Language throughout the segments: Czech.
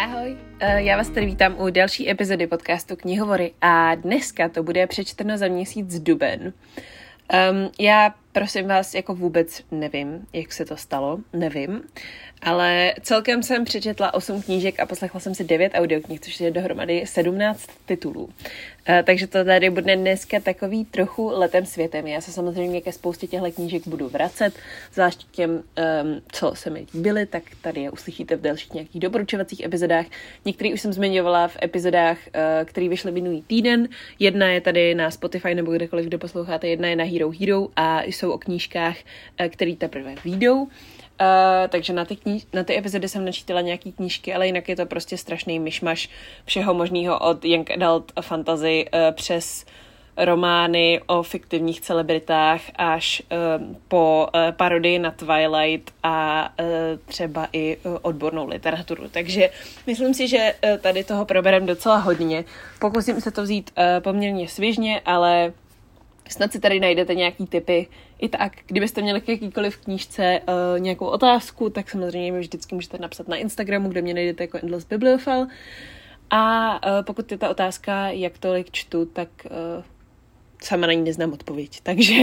Ahoj, eh, já vás tady vítám u další epizody podcastu Knihovory a dneska to bude přečteno za měsíc duben. Um, já prosím vás, jako vůbec nevím, jak se to stalo, nevím, ale celkem jsem přečetla 8 knížek a poslechla jsem si 9 audioknih, což je dohromady 17 titulů. Uh, takže to tady bude dneska takový trochu letem světem. Já se samozřejmě ke spoustě těchto knížek budu vracet, zvlášť těm, um, co se mi líbily, tak tady je uslyšíte v dalších nějakých doporučovacích epizodách. Některý už jsem zmiňovala v epizodách, uh, které vyšly minulý týden. Jedna je tady na Spotify nebo kdekoliv, kde posloucháte, jedna je na Hero Hero a jsou o knížkách, uh, které teprve výjdou. Uh, takže na ty, kníž- na ty epizody jsem načítala nějaký knížky, ale jinak je to prostě strašný myšmaš všeho možného od young adult fantasy uh, přes romány o fiktivních celebritách až uh, po uh, parodii na Twilight a uh, třeba i uh, odbornou literaturu. Takže myslím si, že uh, tady toho proberem docela hodně. Pokusím se to vzít uh, poměrně svěžně, ale Snad si tady najdete nějaký typy. I tak, kdybyste měli k jakýkoliv knížce uh, nějakou otázku, tak samozřejmě mi vždycky můžete napsat na Instagramu, kde mě najdete jako Endless Bibliophile. A uh, pokud je ta otázka, jak tolik čtu, tak uh, sama na ní neznám odpověď. Takže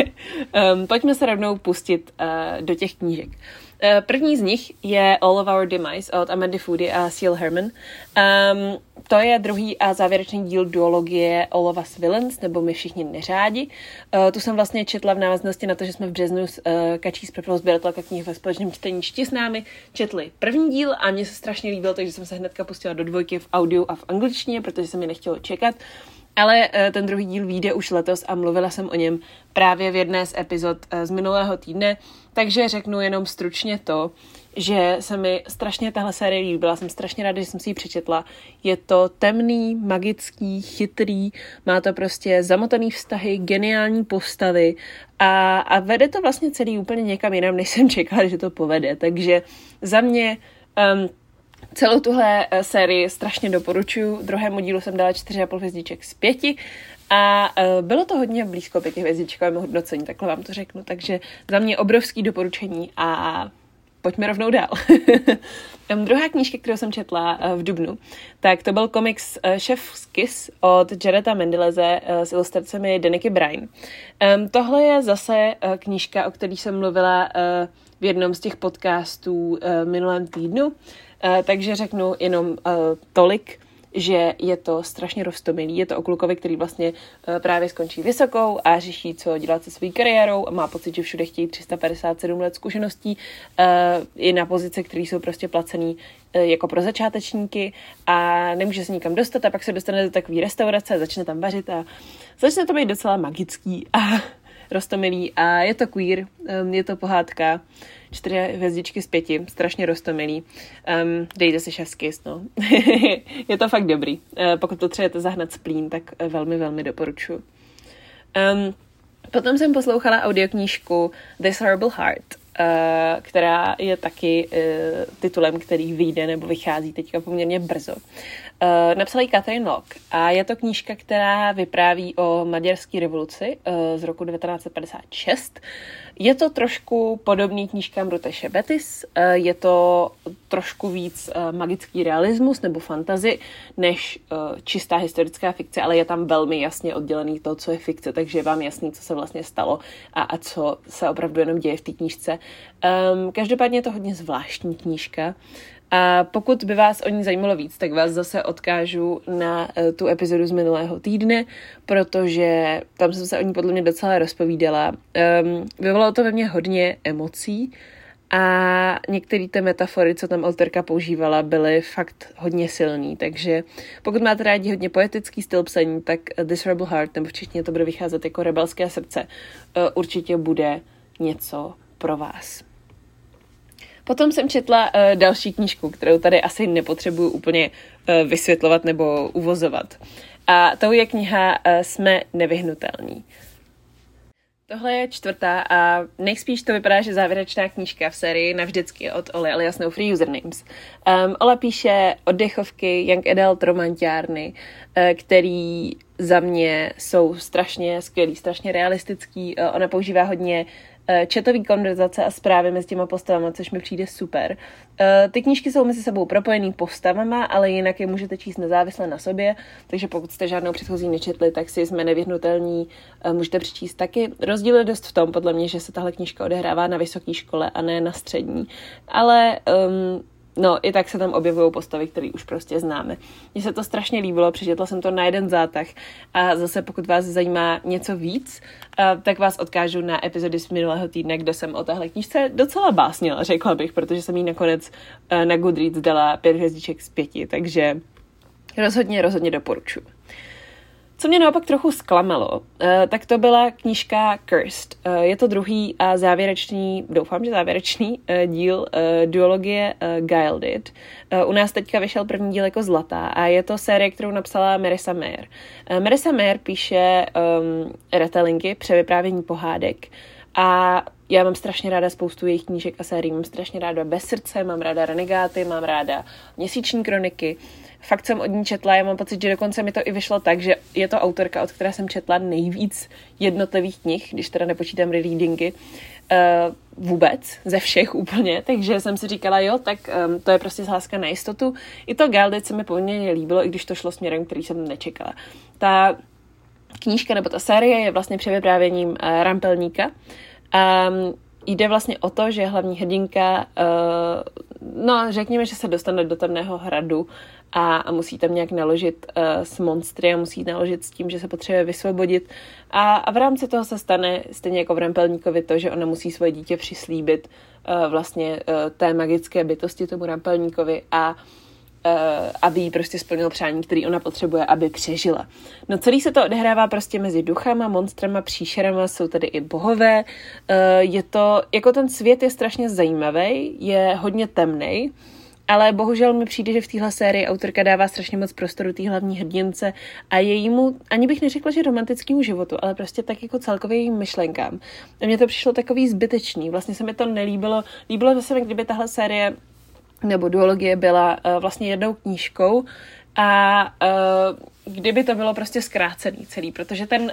um, pojďme se rovnou pustit uh, do těch knížek. Uh, první z nich je All of Our Demise od Amandy Foody a Seal Herman. Um, to je druhý a závěrečný díl duologie All of Us Villains, nebo My všichni neřádi. Uh, tu jsem vlastně četla v návaznosti na to, že jsme v březnu s uh, Kačí z Pepelu sběratelka knih ve společném čtení čti s námi četli první díl a mně se strašně líbil, takže jsem se hnedka pustila do dvojky v audiu a v angličtině, protože se mi nechtělo čekat. Ale uh, ten druhý díl vyjde už letos a mluvila jsem o něm právě v jedné z epizod uh, z minulého týdne, takže řeknu jenom stručně to, že se mi strašně tahle série líbila, jsem strašně ráda, že jsem si ji přečetla. Je to temný, magický, chytrý, má to prostě zamotaný vztahy, geniální postavy a, a vede to vlastně celý úplně někam jinam, než jsem čekala, že to povede. Takže za mě um, Celou tuhle eh, sérii strašně doporučuji. Druhému dílu jsem dala 4,5 hvězdiček z 5 a uh, bylo to hodně blízko pěti hvězdičkovému hodnocení, takhle vám to řeknu. Takže za mě obrovský doporučení a pojďme rovnou dál. Druhá knížka, kterou jsem četla uh, v Dubnu, tak to byl komiks Chef's Kiss od Jareta Mendileze uh, s ilustracemi Deniky Bryan. Tohle je zase knížka, o které jsem mluvila v jednom z těch podcastů minulém týdnu. Uh, takže řeknu jenom uh, tolik, že je to strašně roztomilý. Je to o klukovi, který vlastně uh, právě skončí vysokou a řeší, co dělat se svou kariérou a má pocit, že všude chtějí 357 let zkušeností i na pozice, které jsou prostě placený jako pro začátečníky a nemůže se nikam dostat a pak se dostane do takové restaurace a začne tam vařit a začne to být docela magický a roztomilý a je to queer, um, je to pohádka, čtyři hvězdičky z pěti, strašně roztomilý. Um, dejte si šesky, no. je to fakt dobrý. Uh, pokud potřebujete zahnat splín, tak velmi, velmi doporučuji. Um, potom jsem poslouchala audioknížku This Horrible Heart, Uh, která je taky uh, titulem, který vyjde nebo vychází teďka poměrně brzo. Uh, napsala ji Catherine Locke a je to knížka, která vypráví o maďarské revoluci uh, z roku 1956. Je to trošku podobný knížkám Ruteše Betis, uh, je to trošku víc uh, magický realismus nebo fantazy, než uh, čistá historická fikce, ale je tam velmi jasně oddělený to, co je fikce, takže je vám jasný, co se vlastně stalo a, a co se opravdu jenom děje v té knížce. Um, každopádně je to hodně zvláštní knížka. A pokud by vás o ní zajímalo víc, tak vás zase odkážu na uh, tu epizodu z minulého týdne, protože tam jsem se o ní podle mě docela rozpovídala. Um, vyvolalo to ve mně hodně emocí a některé ty metafory, co tam autorka používala, byly fakt hodně silný. Takže pokud máte rádi hodně poetický styl psaní, tak This Rebel Heart, nebo v češtině to bude vycházet jako rebelské srdce, uh, určitě bude něco pro vás. Potom jsem četla uh, další knížku, kterou tady asi nepotřebuju úplně uh, vysvětlovat nebo uvozovat. A to je kniha uh, Jsme nevyhnutelní. Tohle je čtvrtá a nejspíš to vypadá, že závěrečná knížka v sérii navždycky od Oli alias No Free Usernames. Um, Ola píše oddechovky, young adult romantiárny, který za mě jsou strašně skvělý, strašně realistický. Ona používá hodně četový konverzace a zprávy mezi těma postavama, což mi přijde super. Uh, ty knížky jsou mezi sebou propojený postavama, ale jinak je můžete číst nezávisle na sobě, takže pokud jste žádnou předchozí nečetli, tak si jsme nevyhnutelní, uh, můžete přečíst taky. Rozdíl je dost v tom, podle mě, že se tahle knížka odehrává na vysoké škole a ne na střední. Ale um, No, i tak se tam objevují postavy, které už prostě známe. Mně se to strašně líbilo, přečetla jsem to na jeden zátah a zase pokud vás zajímá něco víc, tak vás odkážu na epizody z minulého týdne, kde jsem o téhle knížce docela básnila, řekla bych, protože jsem jí nakonec na Goodreads dala pět hvězdiček z pěti, takže rozhodně, rozhodně doporučuji. Co mě naopak trochu zklamalo, eh, tak to byla knížka Cursed. Eh, je to druhý a závěrečný, doufám, že závěrečný eh, díl duologie Gilded. U nás teďka vyšel první díl jako Zlatá a je to série, kterou napsala Marissa Mayer. Marissa Mayer píše um, retellingy, převyprávění pohádek a já mám strašně ráda spoustu jejich knížek a sérií. Mám strašně ráda Bez srdce, mám ráda Renegáty, mám ráda Měsíční kroniky fakt jsem od ní četla, já mám pocit, že dokonce mi to i vyšlo tak, že je to autorka, od které jsem četla nejvíc jednotlivých knih, když teda nepočítám readingy, uh, vůbec, ze všech úplně, takže jsem si říkala, jo, tak um, to je prostě zhláska na jistotu. I to Galdit se mi poměrně líbilo, i když to šlo směrem, který jsem nečekala. Ta knížka nebo ta série je vlastně převyprávěním uh, Rampelníka. Um, jde vlastně o to, že hlavní hrdinka, uh, no řekněme, že se dostane do temného hradu a, a musí tam nějak naložit uh, s monstry a musí naložit s tím, že se potřebuje vysvobodit. A, a v rámci toho se stane stejně jako v Rampelníkovi to, že ona musí svoje dítě přislíbit uh, vlastně uh, té magické bytosti tomu Rampelníkovi a aby jí prostě splnil přání, který ona potřebuje, aby přežila. No celý se to odehrává prostě mezi duchama, monstrama, příšerama, jsou tady i bohové. Je to, jako ten svět je strašně zajímavý, je hodně temný, ale bohužel mi přijde, že v téhle sérii autorka dává strašně moc prostoru té hlavní hrdince a jejímu, ani bych neřekla, že romantickému životu, ale prostě tak jako celkově jejím myšlenkám. A mně to přišlo takový zbytečný, vlastně se mi to nelíbilo. Líbilo by se mi, kdyby tahle série nebo duologie byla uh, vlastně jednou knížkou a uh, kdyby to bylo prostě zkrácený celý, protože ten uh,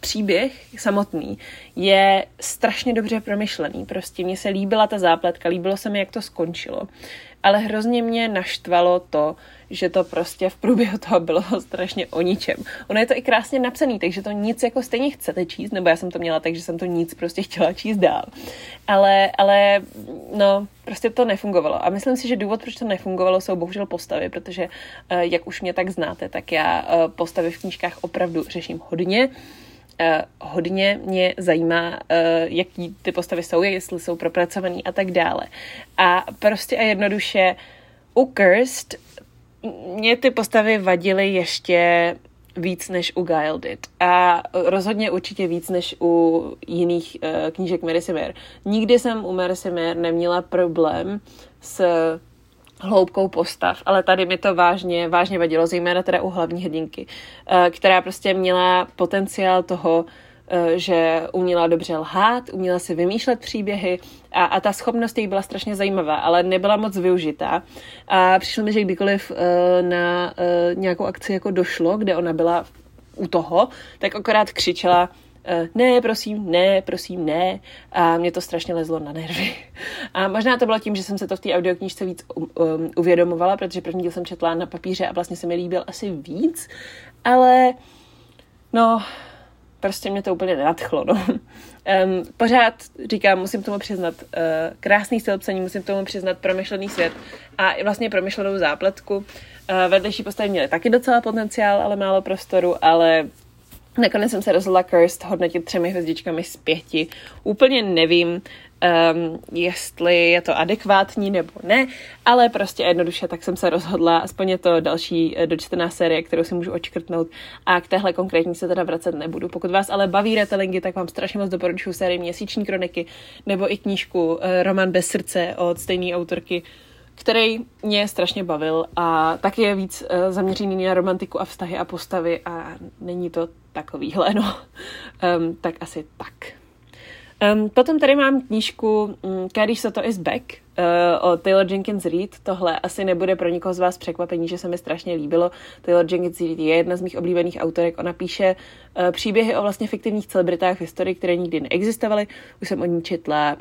příběh samotný je strašně dobře promyšlený. Prostě mně se líbila ta zápletka, líbilo se mi, jak to skončilo ale hrozně mě naštvalo to, že to prostě v průběhu toho bylo strašně o ničem. Ono je to i krásně napsaný, takže to nic jako stejně chcete číst, nebo já jsem to měla tak, že jsem to nic prostě chtěla číst dál. Ale, ale no, prostě to nefungovalo. A myslím si, že důvod, proč to nefungovalo, jsou bohužel postavy, protože eh, jak už mě tak znáte, tak já eh, postavy v knížkách opravdu řeším hodně. Uh, hodně mě zajímá, uh, jaký ty postavy jsou, jestli jsou propracovaný a tak dále. A prostě a jednoduše u Cursed mě ty postavy vadily ještě víc než u Gilded. A rozhodně určitě víc než u jiných uh, knížek Mary Simmer. Nikdy jsem u Mary Simmer neměla problém s hloubkou postav, ale tady mi to vážně, vážně vadilo, zejména teda u hlavní hrdinky, eh, která prostě měla potenciál toho, eh, že uměla dobře lhát, uměla si vymýšlet příběhy a, a ta schopnost jí byla strašně zajímavá, ale nebyla moc využitá. A přišlo mi, že kdykoliv eh, na nějakou akci jako došlo, kde ona byla u toho, tak akorát křičela ne, prosím, ne, prosím, ne. A mě to strašně lezlo na nervy. A možná to bylo tím, že jsem se to v té audioknížce víc um, um, uvědomovala, protože první díl jsem četla na papíře a vlastně se mi líbil asi víc, ale no, prostě mě to úplně nenadchlo, no. Um, pořád říkám, musím tomu přiznat uh, krásný styl psaní, musím tomu přiznat promyšlený svět a vlastně promyšlenou zápletku. Uh, vedlejší postavy měly taky docela potenciál, ale málo prostoru, ale Nakonec jsem se rozhodla Cursed hodnotit třemi hvězdičkami z pěti. Úplně nevím, um, jestli je to adekvátní nebo ne, ale prostě jednoduše tak jsem se rozhodla, aspoň je to další eh, dočtená série, kterou si můžu očkrtnout a k téhle konkrétní se teda vracet nebudu. Pokud vás ale baví retellingy, tak vám strašně moc doporučuji sérii Měsíční kroniky nebo i knížku uh, Roman bez srdce od stejné autorky který mě strašně bavil a taky je víc uh, zaměřený na romantiku a vztahy a postavy a není to takovýhle, no. Um, tak asi tak. Um, potom tady mám knížku Carrie Soto is Back uh, od Taylor Jenkins Reid. Tohle asi nebude pro nikoho z vás překvapení, že se mi strašně líbilo. Taylor Jenkins Reid je jedna z mých oblíbených autorek. Ona píše uh, příběhy o vlastně fiktivních celebritách v historii, které nikdy neexistovaly. Už jsem o ní četla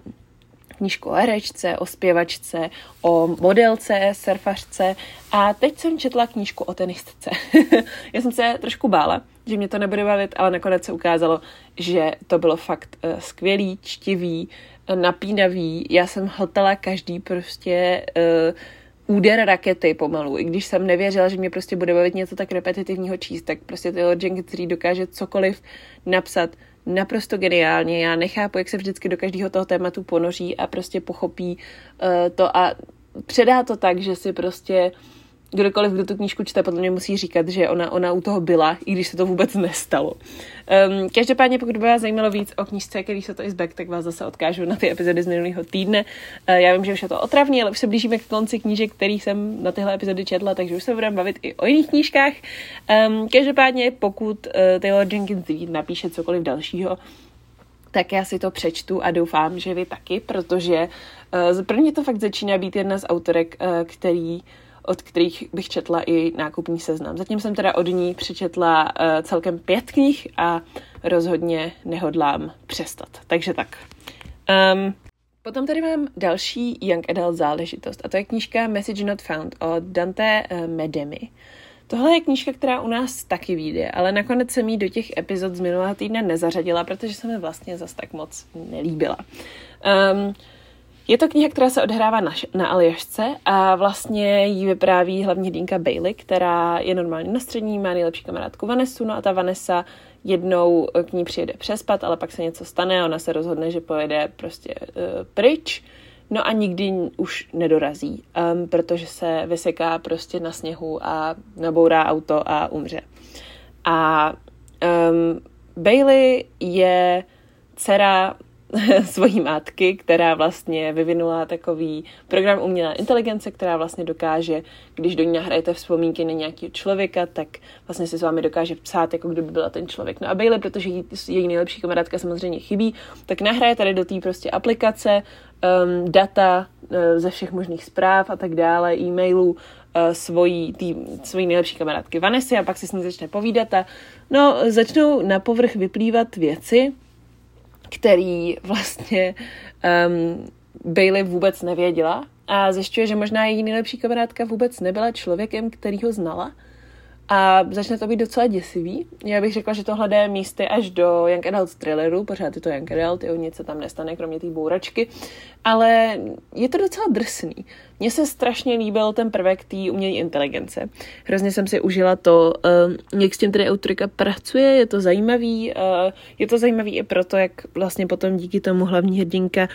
knížku o herečce, o zpěvačce, o modelce, surfařce a teď jsem četla knížku o tenistce. Já jsem se trošku bála, že mě to nebude bavit, ale nakonec se ukázalo, že to bylo fakt uh, skvělý, čtivý, uh, napínavý. Já jsem hltala každý prostě uh, úder rakety pomalu. I když jsem nevěřila, že mě prostě bude bavit něco tak repetitivního číst, tak prostě Taylor Jenkins dokáže cokoliv napsat naprosto geniálně. Já nechápu, jak se vždycky do každého toho tématu ponoří a prostě pochopí uh, to a předá to tak, že si prostě kdokoliv, kdo tu knížku čte, podle mě musí říkat, že ona, ona u toho byla, i když se to vůbec nestalo. Um, každopádně, pokud by vás zajímalo víc o knížce, který se to is back, tak vás zase odkážu na ty epizody z minulého týdne. Uh, já vím, že už je to otravný, ale už se blížíme k konci knížek, který jsem na tyhle epizody četla, takže už se budeme bavit i o jiných knížkách. Um, každopádně, pokud uh, Taylor Jenkins napíše cokoliv dalšího, tak já si to přečtu a doufám, že vy taky, protože uh, pro mě to fakt začíná být jedna z autorek, uh, který od kterých bych četla i nákupní seznam. Zatím jsem teda od ní přečetla uh, celkem pět knih a rozhodně nehodlám přestat. Takže tak. Um, potom tady mám další Young Adult záležitost a to je knížka Message Not Found od Dante uh, Medemi. Tohle je knížka, která u nás taky vyjde, ale nakonec jsem ji do těch epizod z minulého týdne nezařadila, protože se mi vlastně zas tak moc nelíbila. Um, je to kniha, která se odhrává na, na Aljašce a vlastně ji vypráví hlavně Dinka Bailey, která je normálně na střední, má nejlepší kamarádku Vanessu, no a ta Vanessa jednou k ní přijede přespat, ale pak se něco stane a ona se rozhodne, že pojede prostě uh, pryč, no a nikdy už nedorazí, um, protože se vyseká prostě na sněhu a nabourá auto a umře. A um, Bailey je dcera svojí matky, která vlastně vyvinula takový program umělé inteligence, která vlastně dokáže, když do ní nahrajete vzpomínky na nějakého člověka, tak vlastně si s vámi dokáže psát, jako kdyby byla ten člověk. No a Bailey, protože jí, její nejlepší kamarádka samozřejmě chybí, tak nahraje tady do té prostě aplikace um, data uh, ze všech možných zpráv a tak dále, e-mailů, uh, svojí, tý, svojí nejlepší kamarádky Vanessa a pak si s ní začne povídat a no, začnou na povrch vyplývat věci, který vlastně um, Bailey vůbec nevěděla. A zjišťuje, že možná její nejlepší kamarádka vůbec nebyla člověkem, který ho znala a začne to být docela děsivý. Já bych řekla, že tohle jde místy až do Young Adult thrilleru, pořád je to Young Adult, jo, nic se tam nestane, kromě té bouračky, ale je to docela drsný. Mně se strašně líbil ten prvek té umělé inteligence. Hrozně jsem si užila to, uh, jak s tím tedy autorika pracuje, je to zajímavý, uh, je to zajímavý i proto, jak vlastně potom díky tomu hlavní hrdinka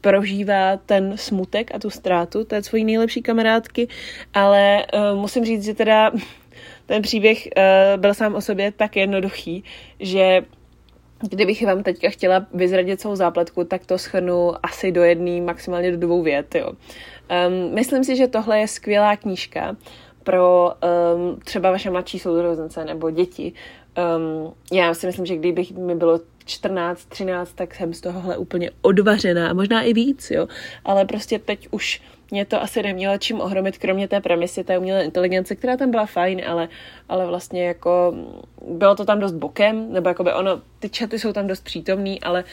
prožívá ten smutek a tu ztrátu té svojí nejlepší kamarádky, ale uh, musím říct, že teda ten příběh uh, byl sám o sobě tak jednoduchý, že kdybych vám teďka chtěla vyzradit celou zápletku, tak to schrnu asi do jedné, maximálně do dvou vět. Jo. Um, myslím si, že tohle je skvělá knížka pro um, třeba vaše mladší sourozence nebo děti. Um, já si myslím, že kdybych mi bylo 14, 13, tak jsem z tohohle úplně odvařená, možná i víc, jo. Ale prostě teď už mě to asi nemělo čím ohromit, kromě té premisy té umělé inteligence, která tam byla fajn, ale, ale vlastně jako bylo to tam dost bokem, nebo jakoby ono, ty čaty jsou tam dost přítomný, ale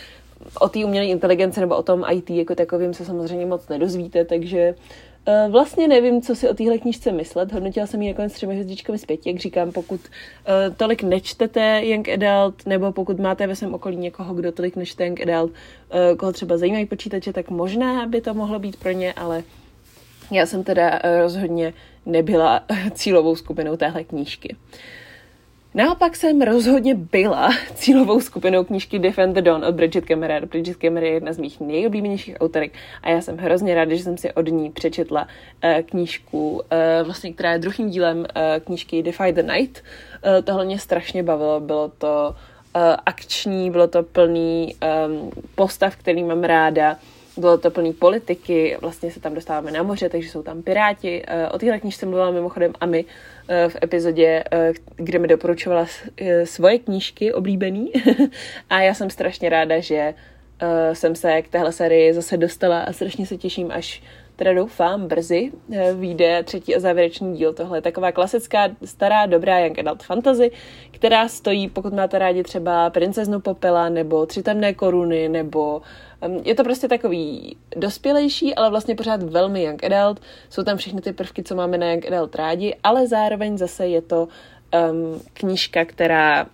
o té umělé inteligenci nebo o tom IT jako takovým se samozřejmě moc nedozvíte, takže Uh, vlastně nevím, co si o téhle knížce myslet. Hodnotila jsem ji nakonec třemi hvězdičkami zpět, jak říkám, pokud uh, tolik nečtete Young Adult, nebo pokud máte ve svém okolí někoho, kdo tolik nečte Young Adult, uh, koho třeba zajímají počítače, tak možná by to mohlo být pro ně, ale já jsem teda rozhodně nebyla cílovou skupinou téhle knížky. Uh, Naopak jsem rozhodně byla cílovou skupinou knížky Defend the Dawn od Bridget Kemmerer. Bridget Kemmerer je jedna z mých nejoblíbenějších autorek a já jsem hrozně ráda, že jsem si od ní přečetla uh, knížku, uh, vlastně, která je druhým dílem uh, knížky Defy the Night. Uh, tohle mě strašně bavilo, bylo to uh, akční, bylo to plný um, postav, který mám ráda. Bylo to plný politiky, vlastně se tam dostáváme na moře, takže jsou tam piráti. Uh, o téhle knižce mluvila mimochodem a my uh, v epizodě, uh, kde mi doporučovala svoje knížky oblíbený. a já jsem strašně ráda, že jsem se k téhle sérii zase dostala a strašně se těším, až teda doufám, brzy eh, vyjde třetí a závěrečný díl. Tohle je taková klasická, stará, dobrá young adult fantasy, která stojí, pokud máte rádi třeba Princeznu Popela nebo Tři temné koruny, nebo je to prostě takový dospělejší, ale vlastně pořád velmi young adult. Jsou tam všechny ty prvky, co máme na young adult rádi, ale zároveň zase je to um, knížka, která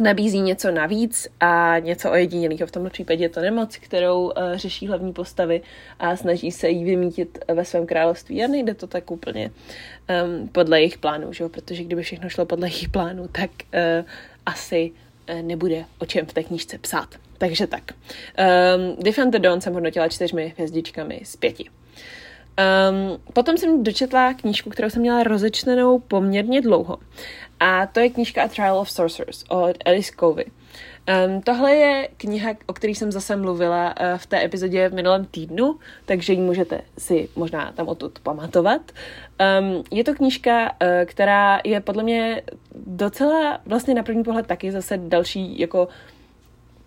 nabízí něco navíc a něco ojedinělého. V tomto případě je to nemoc, kterou uh, řeší hlavní postavy a snaží se jí vymítit ve svém království. A nejde to tak úplně um, podle jejich plánů, že? protože kdyby všechno šlo podle jejich plánů, tak uh, asi uh, nebude o čem v té knížce psát. Takže tak. Um, Defend the Dawn jsem hodnotila čtyřmi hvězdičkami z pěti. Um, potom jsem dočetla knížku, kterou jsem měla rozečtenou poměrně dlouho. A to je knížka A Trial of Sorcerers od Alice Covey. Um, tohle je kniha, o které jsem zase mluvila uh, v té epizodě v minulém týdnu, takže ji můžete si možná tam odtud pamatovat. Um, je to knížka, uh, která je podle mě docela vlastně na první pohled taky zase další jako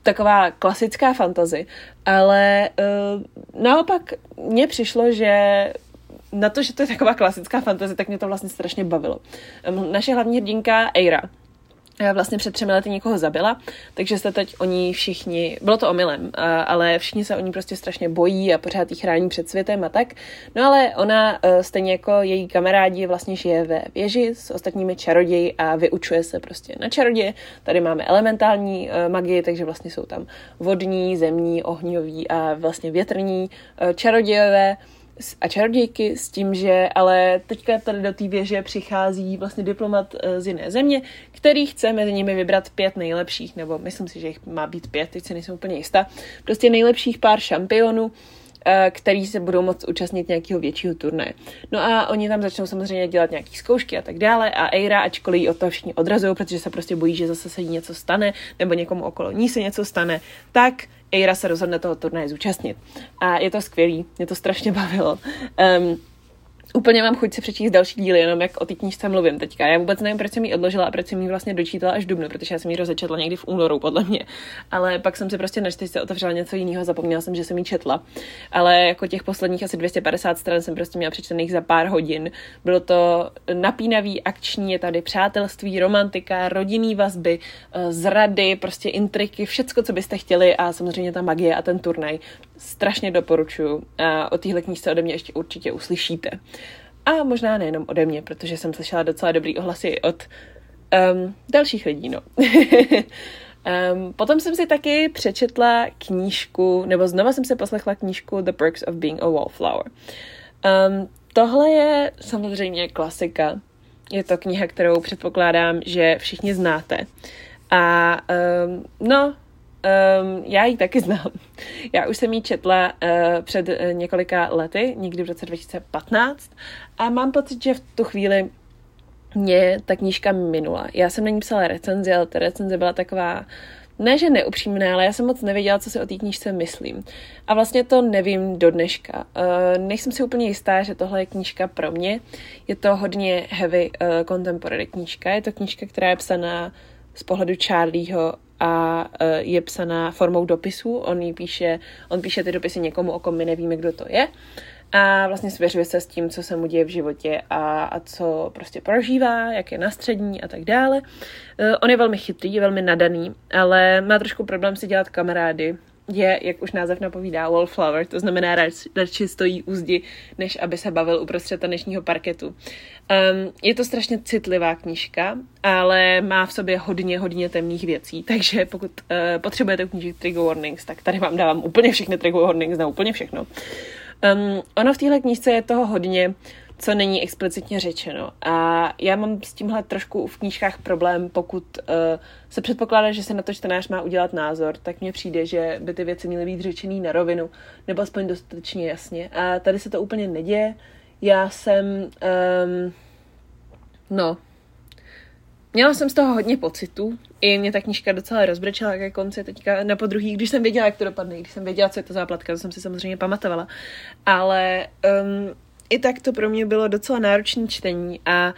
taková klasická fantazy, ale uh, naopak mně přišlo, že na to, že to je taková klasická fantazie, tak mě to vlastně strašně bavilo. Naše hlavní hrdinka Eira, vlastně před třemi lety někoho zabila, takže se teď oni všichni, bylo to omylem, ale všichni se o ní prostě strašně bojí a pořád jí chrání před světem a tak. No ale ona e, stejně jako její kamarádi vlastně žije ve věži s ostatními čaroději a vyučuje se prostě na čaroděje. Tady máme elementální e, magii, takže vlastně jsou tam vodní, zemní, ohňový a vlastně větrní čarodějové a čarodějky s tím, že ale teďka tady do té věže přichází vlastně diplomat eh, z jiné země, který chce mezi nimi vybrat pět nejlepších, nebo myslím si, že jich má být pět, teď se nejsem úplně jistá, prostě nejlepších pár šampionů, který se budou moct účastnit nějakého většího turnaje. No a oni tam začnou samozřejmě dělat nějaké zkoušky a tak dále a Eira, ačkoliv ji od toho všichni odrazují, protože se prostě bojí, že zase se jí něco stane, nebo někomu okolo ní se něco stane, tak Eira se rozhodne toho turnaje zúčastnit. A je to skvělý, mě to strašně bavilo. Um, Úplně mám chuť si přečíst další díly, jenom jak o té knížce mluvím teďka. Já vůbec nevím, proč jsem ji odložila a proč jsem ji vlastně dočítala až v dubnu, protože já jsem ji rozečetla někdy v únoru, podle mě. Ale pak jsem si prostě na čtyřce otevřela něco jiného, zapomněla jsem, že jsem ji četla. Ale jako těch posledních asi 250 stran jsem prostě měla přečtených za pár hodin. Bylo to napínavý, akční, je tady přátelství, romantika, rodinný vazby, eh, zrady, prostě intriky, všecko, co byste chtěli a samozřejmě ta magie a ten turnaj. Strašně doporučuju. A o téhle knížce ode mě ještě určitě uslyšíte. A možná nejenom ode mě, protože jsem slyšela docela dobrý ohlasy od um, dalších lidí, no. um, potom jsem si taky přečetla knížku, nebo znova jsem si poslechla knížku The Perks of Being a Wallflower. Um, tohle je samozřejmě klasika. Je to kniha, kterou předpokládám, že všichni znáte. A um, no, Um, já ji taky znám. Já už jsem ji četla uh, před uh, několika lety, někdy v roce 2015, a mám pocit, že v tu chvíli mě ta knížka minula. Já jsem na ní psala recenzi, ale ta recenze byla taková, ne že neupřímná, ale já jsem moc nevěděla, co si o té knížce myslím. A vlastně to nevím do dneška. Uh, nejsem si úplně jistá, že tohle je knížka pro mě. Je to hodně heavy uh, contemporary knížka. Je to knížka, která je psaná z pohledu Charlieho a e, je psaná formou dopisů. On jí píše, on píše ty dopisy někomu, o kom my nevíme, kdo to je. A vlastně svěřuje se s tím, co se mu děje v životě a, a co prostě prožívá, jak je na střední a tak dále. Uh, on je velmi chytrý, velmi nadaný, ale má trošku problém si dělat kamarády, je, jak už název napovídá, wallflower, to znamená radši stojí u zdi, než aby se bavil uprostřed tanečního parketu. Um, je to strašně citlivá knížka, ale má v sobě hodně, hodně temných věcí, takže pokud uh, potřebujete knížit trigger warnings, tak tady vám dávám úplně všechny trigger warnings na úplně všechno. Um, ono v téhle knížce je toho hodně, co není explicitně řečeno. A já mám s tímhle trošku v knížkách problém, pokud uh, se předpokládá, že se na to čtenář má udělat názor, tak mně přijde, že by ty věci měly být řečený na rovinu, nebo aspoň dostatečně jasně. A tady se to úplně neděje. Já jsem, um, no, měla jsem z toho hodně pocitů. I mě ta knížka docela rozbrečela ke konci teďka na podruhý, když jsem věděla, jak to dopadne, když jsem věděla, co je to záplatka, to jsem si samozřejmě pamatovala. Ale um, i tak to pro mě bylo docela náročné čtení a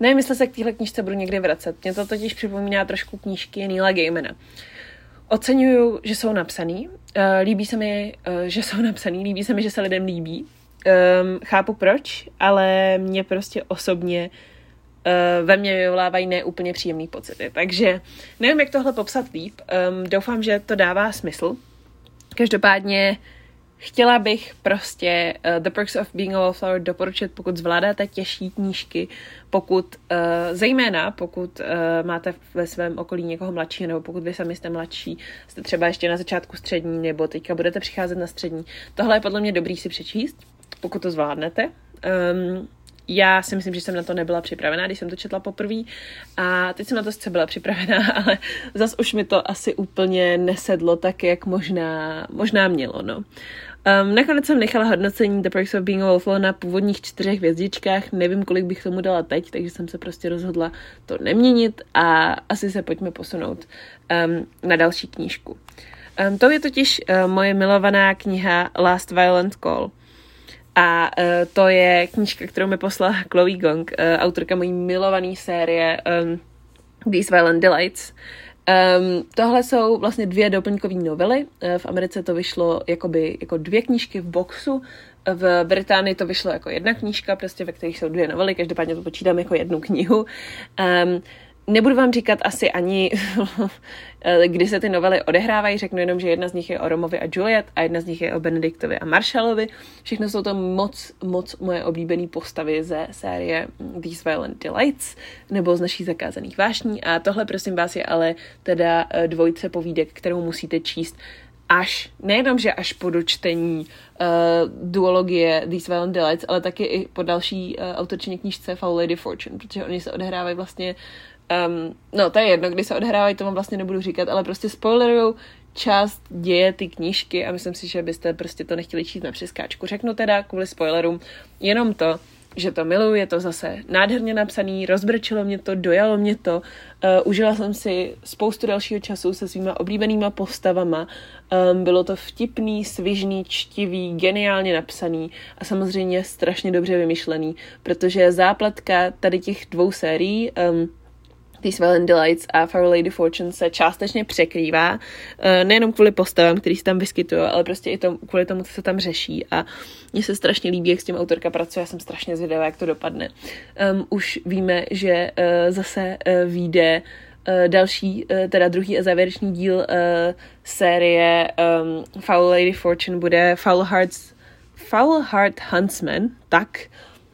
nevím, jestli se k téhle knížce budu někdy vracet. Mě to totiž připomíná trošku knížky Neila Gaimana. Oceňuju, že jsou napsaný, uh, líbí se mi, uh, že jsou napsaný, líbí se mi, že se lidem líbí. Um, chápu proč, ale mě prostě osobně uh, ve mně vyvolávají neúplně příjemný pocity. Takže nevím, jak tohle popsat líp. Um, doufám, že to dává smysl. Každopádně chtěla bych prostě uh, The Perks of Being a Wallflower doporučit, pokud zvládáte těžší knížky, pokud, uh, zejména pokud uh, máte ve svém okolí někoho mladšího, nebo pokud vy sami jste mladší, jste třeba ještě na začátku střední, nebo teďka budete přicházet na střední. Tohle je podle mě dobrý si přečíst, pokud to zvládnete. Um, já si myslím, že jsem na to nebyla připravená, když jsem to četla poprvé a teď jsem na to sice byla připravená, ale zas už mi to asi úplně nesedlo tak, jak možná, možná mělo, no. Um, nakonec jsem nechala hodnocení The Perks of Being a Wallflower na původních čtyřech hvězdičkách, nevím, kolik bych tomu dala teď, takže jsem se prostě rozhodla to neměnit a asi se pojďme posunout um, na další knížku. Um, to je totiž uh, moje milovaná kniha Last Violent Call. A uh, to je knížka, kterou mi poslala Chloe Gong, uh, autorka mojí milované série um, These Violent Delights. Um, tohle jsou vlastně dvě doplňkové novely. Uh, v Americe to vyšlo jakoby, jako dvě knížky v boxu. V Británii to vyšlo jako jedna knížka, prostě ve kterých jsou dvě novely, každopádně to počítám jako jednu knihu. Um, Nebudu vám říkat asi ani, kdy se ty novely odehrávají, řeknu jenom, že jedna z nich je o Romovi a Juliet a jedna z nich je o Benediktovi a Marshallovi. Všechno jsou to moc, moc moje oblíbené postavy ze série These Violent Delights nebo z naší zakázaných vášní a tohle prosím vás je ale teda eh, dvojce povídek, kterou musíte číst až, nejenom, že až po dočtení uh, duologie These Violent Delights, ale taky i po další uh, autorčině knížce Foul Lady Fortune, protože oni se odehrávají vlastně Um, no, to je jedno, kdy se odehrávají, to vám vlastně nebudu říkat, ale prostě spoilerujou část děje ty knížky a myslím si, že byste prostě to nechtěli číst na přeskáčku. Řeknu teda kvůli spoilerům jenom to, že to miluji, je to zase nádherně napsaný, rozbrčilo mě to, dojalo mě to, uh, užila jsem si spoustu dalšího času se svýma oblíbenýma postavama, um, bylo to vtipný, svižný, čtivý, geniálně napsaný a samozřejmě strašně dobře vymyšlený, protože zápletka tady těch dvou sérií um, These Violent Delights a Fire Lady Fortune se částečně překrývá, eh, nejenom kvůli postavám, který se tam vyskytují, ale prostě i tom, kvůli tomu, co se tam řeší. A mně se strašně líbí, jak s tím autorka pracuje, já jsem strašně zvědavá, jak to dopadne. Um, už víme, že uh, zase uh, vyjde další, teda druhý a závěrečný díl uh, série um, Foul Lady Fortune bude Foul Hearts Foul Heart Huntsman, tak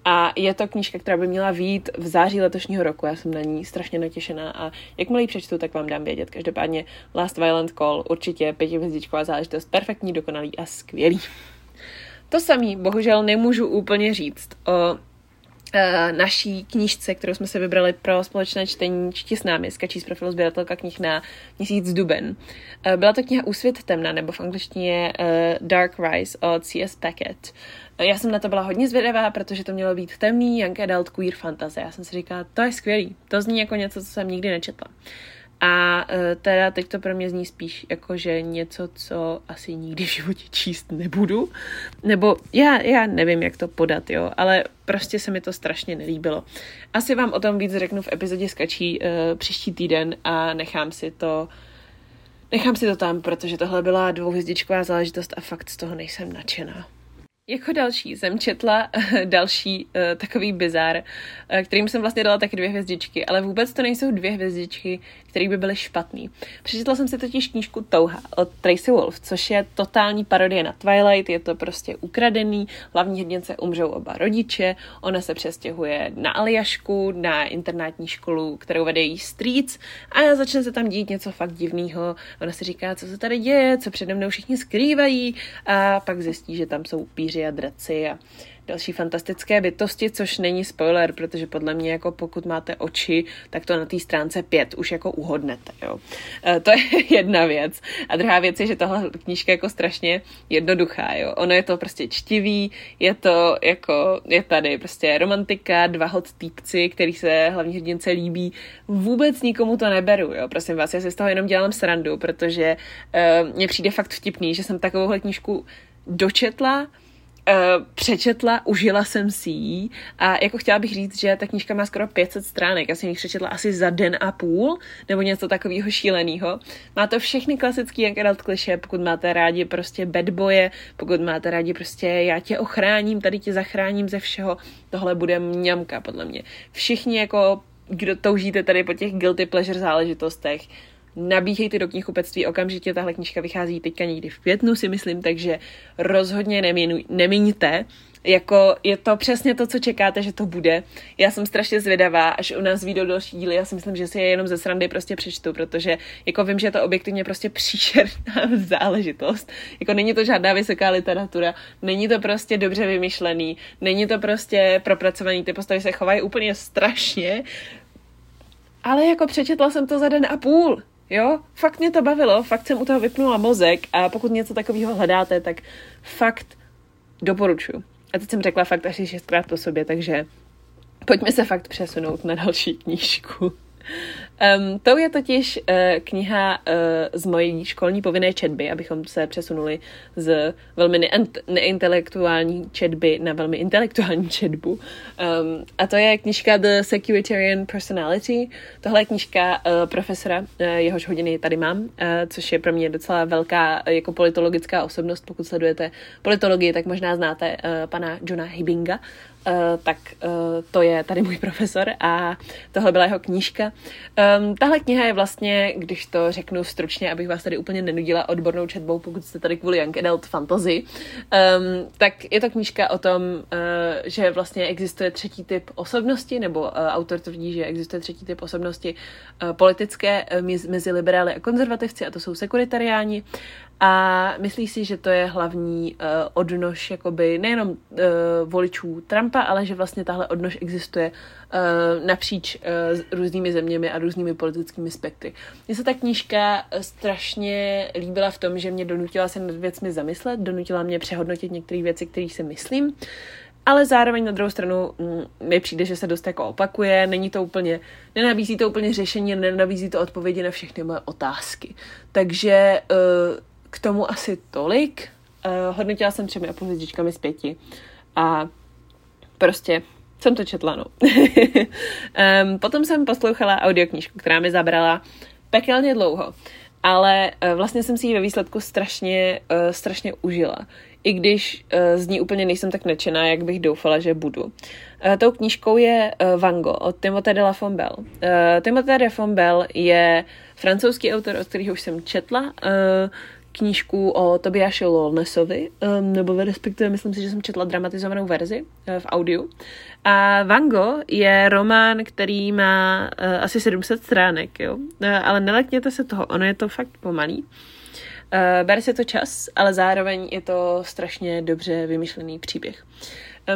a je to knížka, která by měla výjít v září letošního roku. Já jsem na ní strašně natěšená a jakmile ji přečtu, tak vám dám vědět. Každopádně Last Violent Call určitě pětihvězdičková záležitost, perfektní, dokonalý a skvělý. To samý bohužel nemůžu úplně říct o Uh, naší knížce, kterou jsme se vybrali pro společné čtení Čti s námi, skačí z profilu sběratelka knih na měsíc duben. Uh, byla to kniha Úsvit temna, nebo v angličtině uh, Dark Rise od C.S. Packet. Já jsem na to byla hodně zvědavá, protože to mělo být temný young adult queer fantasy. Já jsem si říkala, to je skvělý, to zní jako něco, co jsem nikdy nečetla. A uh, teda teď to pro mě zní spíš jako, že něco, co asi nikdy v životě číst nebudu. Nebo já, já nevím, jak to podat, jo, ale prostě se mi to strašně nelíbilo. Asi vám o tom víc řeknu v epizodě Skačí uh, příští týden a nechám si to Nechám si to tam, protože tohle byla dvouhvězdičková záležitost a fakt z toho nejsem nadšená. Jako další jsem četla další uh, takový bizar, uh, kterým jsem vlastně dala taky dvě hvězdičky, ale vůbec to nejsou dvě hvězdičky, které by byly špatný. Přečetla jsem si totiž knížku Touha od Tracy Wolf, což je totální parodie na Twilight, je to prostě ukradený, hlavní hrdince umřou oba rodiče, ona se přestěhuje na Aljašku, na internátní školu, kterou vede její strýc a začne se tam dít něco fakt divného. Ona si říká, co se tady děje, co přede mnou všichni skrývají a pak zjistí, že tam jsou upíři a draci a další fantastické bytosti, což není spoiler, protože podle mě jako pokud máte oči, tak to na té stránce pět už jako uhodnete, jo. E, to je jedna věc. A druhá věc je, že tahle knížka je jako strašně jednoduchá, jo. Ono je to prostě čtivý, je to jako, je tady prostě romantika, dva hot týpci, který se hlavní hrdince líbí. Vůbec nikomu to neberu, jo. Prosím vás, já si z toho jenom dělám srandu, protože uh, mně přijde fakt vtipný, že jsem takovouhle knížku dočetla, Uh, přečetla, užila jsem si ji a jako chtěla bych říct, že ta knížka má skoro 500 stránek, já jsem ji přečetla asi za den a půl, nebo něco takového šíleného. Má to všechny klasické Young Adult kliše, pokud máte rádi prostě bad boye, pokud máte rádi prostě já tě ochráním, tady tě zachráním ze všeho, tohle bude mňamka podle mě. Všichni jako kdo toužíte tady po těch guilty pleasure záležitostech, nabíhejte do knihkupectví okamžitě, tahle knižka vychází teďka někdy v květnu, si myslím, takže rozhodně neměňte. Jako je to přesně to, co čekáte, že to bude. Já jsem strašně zvědavá, až u nás vyjdou další díly, já si myslím, že si je jenom ze srandy prostě přečtu, protože jako vím, že je to objektivně prostě příšerná záležitost. Jako není to žádná vysoká literatura, není to prostě dobře vymyšlený, není to prostě propracovaný, ty postavy se chovají úplně strašně, ale jako přečetla jsem to za den a půl. Jo, fakt mě to bavilo, fakt jsem u toho vypnula mozek a pokud něco takového hledáte, tak fakt doporučuji. A teď jsem řekla fakt asi šestkrát po sobě, takže pojďme se fakt přesunout na další knížku. Um, to je totiž uh, kniha uh, z mojí školní povinné četby, abychom se přesunuli z velmi ne- neintelektuální četby na velmi intelektuální četbu. Um, a to je knižka The Securitarian Personality. Tohle je knižka uh, profesora, uh, jehož hodiny tady mám, uh, což je pro mě docela velká uh, jako politologická osobnost. Pokud sledujete politologii, tak možná znáte uh, pana Johna Hibinga. Uh, tak uh, to je tady můj profesor a tohle byla jeho knížka. Um, tahle kniha je vlastně, když to řeknu stručně, abych vás tady úplně nenudila odbornou četbou, pokud jste tady kvůli Young Adult Fantasy, um, tak je to knížka o tom, uh, že vlastně existuje třetí typ osobnosti, nebo uh, autor tvrdí, že existuje třetí typ osobnosti uh, politické uh, mezi liberály a konzervativci, a to jsou sekuritariáni. A myslí si, že to je hlavní uh, odnož jakoby nejenom uh, voličů Trumpa, ale že vlastně tahle odnož existuje uh, napříč uh, různými zeměmi a různými politickými spektry. Mně se ta knížka strašně líbila v tom, že mě donutila se nad věcmi zamyslet, donutila mě přehodnotit některé věci, které si myslím, ale zároveň na druhou stranu mm, mi přijde, že se dost jako opakuje, není to úplně, nenabízí to úplně řešení, nenabízí to odpovědi na všechny moje otázky. Takže uh, k tomu asi tolik. Uh, hodnotila jsem třemi a půl hvězdičkami z pěti. A prostě jsem to četla, no. um, potom jsem poslouchala audioknížku, která mi zabrala pekelně dlouho. Ale uh, vlastně jsem si ji ve výsledku strašně, uh, strašně užila. I když uh, z ní úplně nejsem tak nadšená, jak bych doufala, že budu. Uh, tou knížkou je uh, Vango od Timothée de la Fombelle. Uh, Timothée de la Fombelle je francouzský autor, od kterého už jsem četla. Uh, knížku o Tobiaši Lolnesovi, um, nebo respektive myslím si, že jsem četla dramatizovanou verzi uh, v audiu. A Vango je román, který má uh, asi 700 stránek, jo? Uh, ale nelekněte se toho, ono je to fakt pomalý. Uh, bere se to čas, ale zároveň je to strašně dobře vymyšlený příběh.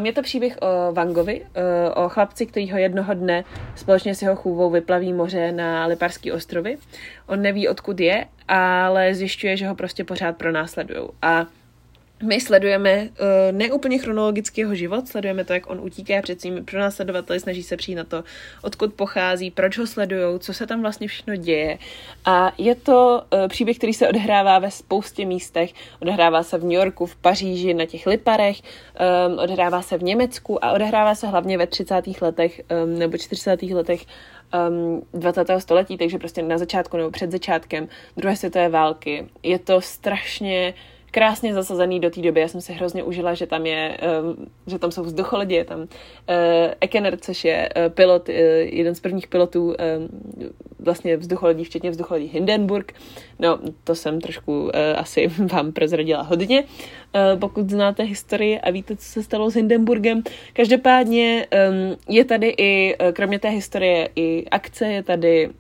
Je to příběh o Vangovi, o chlapci, který ho jednoho dne společně s jeho chůvou vyplaví moře na Liparský ostrovy. On neví, odkud je, ale zjišťuje, že ho prostě pořád pronásledují. A my sledujeme uh, neúplně chronologicky jeho život, sledujeme to, jak on utíká před svými pronásledovateli, snaží se přijít na to, odkud pochází, proč ho sledují, co se tam vlastně všechno děje. A je to uh, příběh, který se odehrává ve spoustě místech. Odehrává se v New Yorku, v Paříži, na těch Liparech, um, odehrává se v Německu a odehrává se hlavně ve 30. letech um, nebo 40. letech um, 20. století, takže prostě na začátku nebo před začátkem druhé světové války. Je to strašně krásně zasazený do té doby. Já jsem si hrozně užila, že tam je, um, že tam jsou vzducholodi, je tam uh, Ekener, což je uh, pilot, uh, jeden z prvních pilotů um, vlastně vzducholodí, včetně vzducholodí Hindenburg. No, to jsem trošku asi vám prozradila hodně, pokud znáte historii a víte, co se stalo s Hindenburgem. Každopádně um, je tady i, kromě té historie, i akce, je tady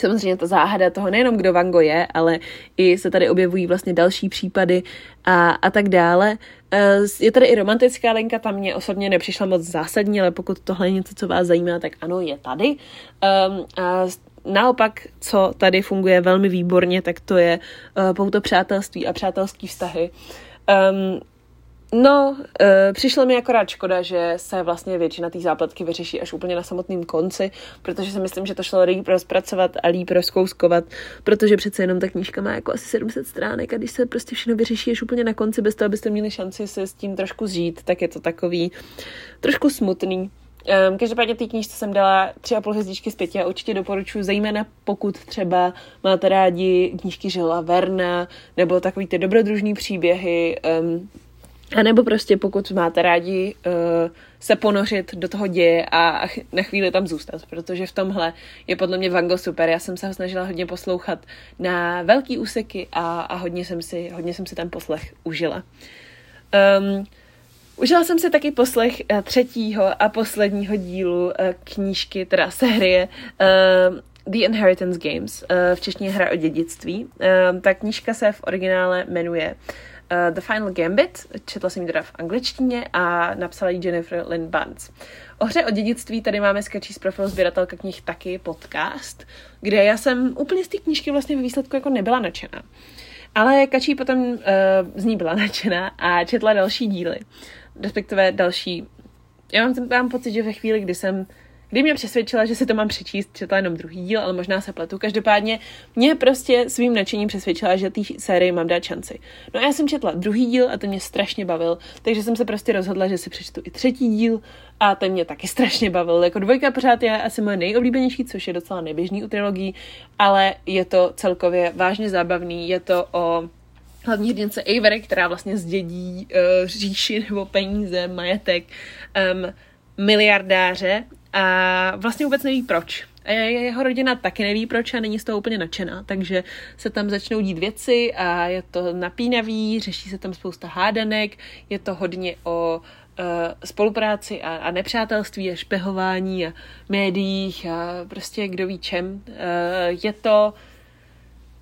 samozřejmě ta záhada toho nejenom, kdo Vango je, ale i se tady objevují vlastně další případy a, a tak dále. Eh, je tady i romantická linka, tam mě osobně nepřišla moc zásadní, ale pokud tohle je něco, co vás zajímá, tak ano, je tady. Um, a naopak, co tady funguje velmi výborně, tak to je uh, pouto přátelství a přátelský vztahy. Um, No, e, přišlo mi akorát škoda, že se vlastně většina té zápletky vyřeší až úplně na samotném konci, protože si myslím, že to šlo líp rozpracovat a líp rozkouskovat, protože přece jenom ta knížka má jako asi 700 stránek a když se prostě všechno vyřeší až úplně na konci, bez toho, abyste měli šanci se s tím trošku zžít, tak je to takový trošku smutný. Um, každopádně té knížce jsem dala tři a půl hvězdičky z pěti a určitě doporučuji, zejména pokud třeba máte rádi knížky Žila Verna nebo takový ty dobrodružný příběhy, um, a nebo prostě pokud máte rádi uh, se ponořit do toho děje a, na chvíli tam zůstat, protože v tomhle je podle mě Vango super. Já jsem se ho snažila hodně poslouchat na velký úseky a, a hodně, jsem si, hodně jsem si ten poslech užila. Um, Užila jsem si taky poslech uh, třetího a posledního dílu uh, knížky, teda série uh, The Inheritance Games, uh, v češtině hra o dědictví. Uh, ta knížka se v originále jmenuje uh, uh, The Final Gambit, četla jsem ji teda v angličtině a napsala ji Jennifer Lynn Bunce. O hře o dědictví tady máme skačí z profilu sběratelka knih taky podcast, kde já jsem úplně z té knížky vlastně ve výsledku jako nebyla nadšená. Ale Kačí potom uh, z ní byla nadšená a četla další díly. Respektive další... Já mám, mám pocit, že ve chvíli, kdy jsem kdy mě přesvědčila, že si to mám přečíst, četla jenom druhý díl, ale možná se pletu. Každopádně mě prostě svým nadšením přesvědčila, že té sérii mám dát šanci. No a já jsem četla druhý díl a ten mě strašně bavil, takže jsem se prostě rozhodla, že si přečtu i třetí díl a ten mě taky strašně bavil. Jako dvojka pořád je asi moje nejoblíbenější, což je docela neběžný u trilogií, ale je to celkově vážně zábavný, je to o hlavní hrdince Avery, která vlastně zdědí uh, říši nebo peníze, majetek um, miliardáře a vlastně vůbec neví proč. A jeho rodina taky neví proč a není z toho úplně nadšená, takže se tam začnou dít věci a je to napínavý, řeší se tam spousta hádanek, je to hodně o uh, spolupráci a, a nepřátelství a špehování a médiích a prostě kdo ví čem. Uh, je to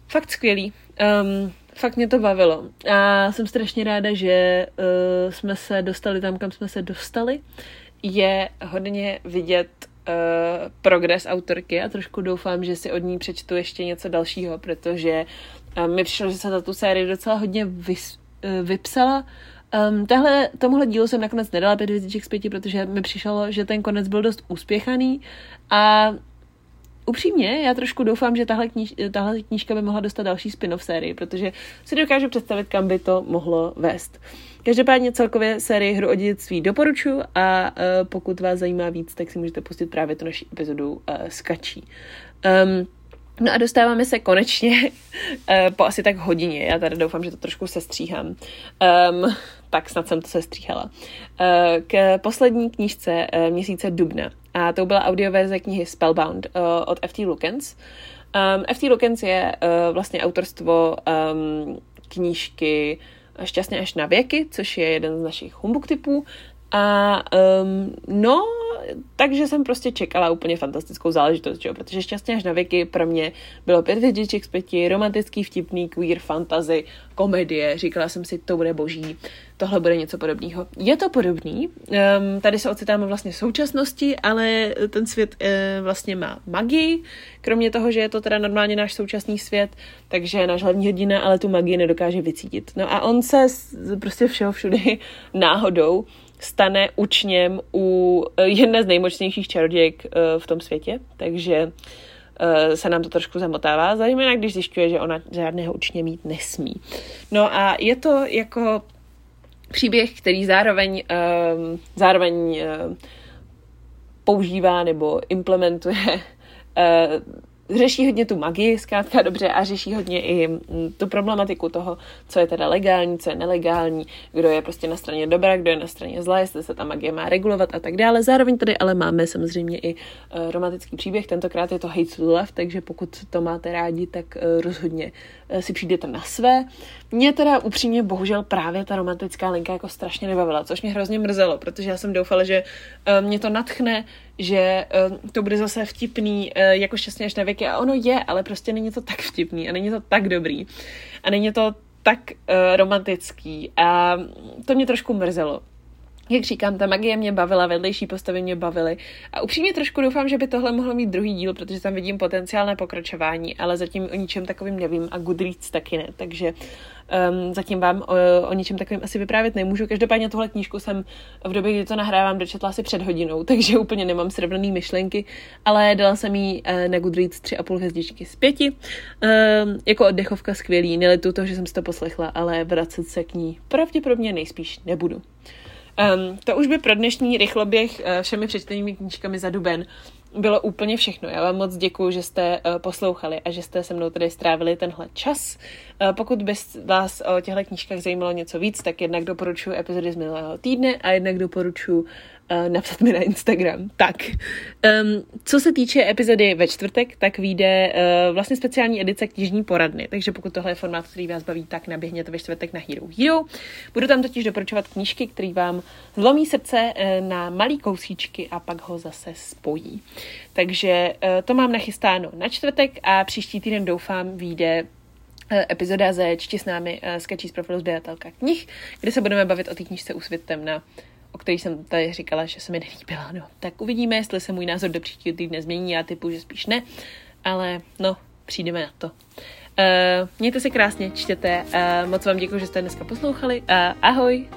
fakt skvělý. Um, fakt mě to bavilo. A jsem strašně ráda, že uh, jsme se dostali tam, kam jsme se dostali. Je hodně vidět uh, progres autorky a trošku doufám, že si od ní přečtu ještě něco dalšího, protože um, mi přišlo, že se za tu sérii docela hodně vys, uh, vypsala. Um, tahle, tomuhle dílu jsem nakonec nedala pět hvězdiček z pěti, protože mi přišlo, že ten konec byl dost úspěchaný a upřímně, já trošku doufám, že tahle, kníž, tahle knížka by mohla dostat další spin-off sérii, protože si dokážu představit, kam by to mohlo vést. Každopádně celkově sérii Hru o dědictví doporučuji a uh, pokud vás zajímá víc, tak si můžete pustit právě tu naši epizodu uh, Skačí. Um, No a dostáváme se konečně uh, po asi tak hodině. Já tady doufám, že to trošku sestříhám. Um, tak snad jsem to sestříhala. Uh, k poslední knížce uh, měsíce Dubna. A to byla audioverze knihy Spellbound uh, od F.T. Lukens. Um, F.T. Lukens je uh, vlastně autorstvo um, knížky Šťastně až na věky, což je jeden z našich humbug typů. A um, no, takže jsem prostě čekala úplně fantastickou záležitost, že jo? protože šťastně až na věky pro mě bylo pět hvězdiček z pěti, romantický, vtipný, queer, fantasy, komedie, říkala jsem si, to bude boží, tohle bude něco podobného. Je to podobný, um, tady se ocitáme vlastně v současnosti, ale ten svět uh, vlastně má magii, kromě toho, že je to teda normálně náš současný svět, takže náš hlavní hrdina ale tu magii nedokáže vycítit. No a on se prostě všeho všudy náhodou stane učněm u eh, jedné z nejmocnějších čarodějek eh, v tom světě, takže eh, se nám to trošku zamotává, zejména když zjišťuje, že ona žádného učně mít nesmí. No a je to jako příběh, který zároveň, zároveň používá nebo implementuje řeší hodně tu magii, zkrátka dobře, a řeší hodně i mm, tu problematiku toho, co je teda legální, co je nelegální, kdo je prostě na straně dobra, kdo je na straně zla, jestli se ta magie má regulovat a tak dále. Zároveň tady ale máme samozřejmě i uh, romantický příběh, tentokrát je to Hate to Love, takže pokud to máte rádi, tak uh, rozhodně uh, si přijdete na své. Mě teda upřímně bohužel právě ta romantická linka jako strašně nebavila, což mě hrozně mrzelo, protože já jsem doufala, že mě to natchne, že uh, to bude zase vtipný, uh, jako šťastně až na věky. A ono je, ale prostě není to tak vtipný a není to tak dobrý. A není to tak uh, romantický. A to mě trošku mrzelo jak říkám, ta magie mě bavila, vedlejší postavy mě bavily a upřímně trošku doufám, že by tohle mohlo mít druhý díl, protože tam vidím potenciál na pokračování, ale zatím o ničem takovým nevím a Goodreads taky ne, takže um, zatím vám o, o ničem takovým asi vyprávět nemůžu. Každopádně tuhle knížku jsem v době, kdy to nahrávám, dočetla asi před hodinou, takže úplně nemám srovnaný myšlenky, ale dala jsem jí uh, na Goodreads 3,5 hvězdičky z pěti. Um, jako oddechovka skvělý, neletu to, že jsem si to poslechla, ale vracet se k ní pravděpodobně nejspíš nebudu. Um, to už by pro dnešní rychloběh uh, všemi přečtenými knížkami za duben bylo úplně všechno. Já vám moc děkuji, že jste uh, poslouchali a že jste se mnou tady strávili tenhle čas. Uh, pokud by vás o těchto knížkách zajímalo něco víc, tak jednak doporučuji epizody z minulého týdne a jednak doporučuji uh, napsat mi na Instagram. Tak, um, co se týče epizody ve čtvrtek, tak vyjde uh, vlastně speciální edice knižní poradny, takže pokud tohle je formát, který vás baví, tak naběhněte ve čtvrtek na Hero Hero. Budu tam totiž doporučovat knížky, které vám zlomí srdce uh, na malý kousíčky a pak ho zase spojí. Takže uh, to mám nachystáno na čtvrtek a příští týden doufám vyjde epizoda ze Čti s námi sketchy z profilu knih, kde se budeme bavit o té knižce Úsvit temna o který jsem tady říkala, že se mi nelíbila. No, tak uvidíme, jestli se můj názor do příštího týdne změní. Já typu, že spíš ne, ale no, přijdeme na to. Uh, mějte se krásně, čtěte. Uh, moc vám děkuji, že jste dneska poslouchali. Uh, ahoj!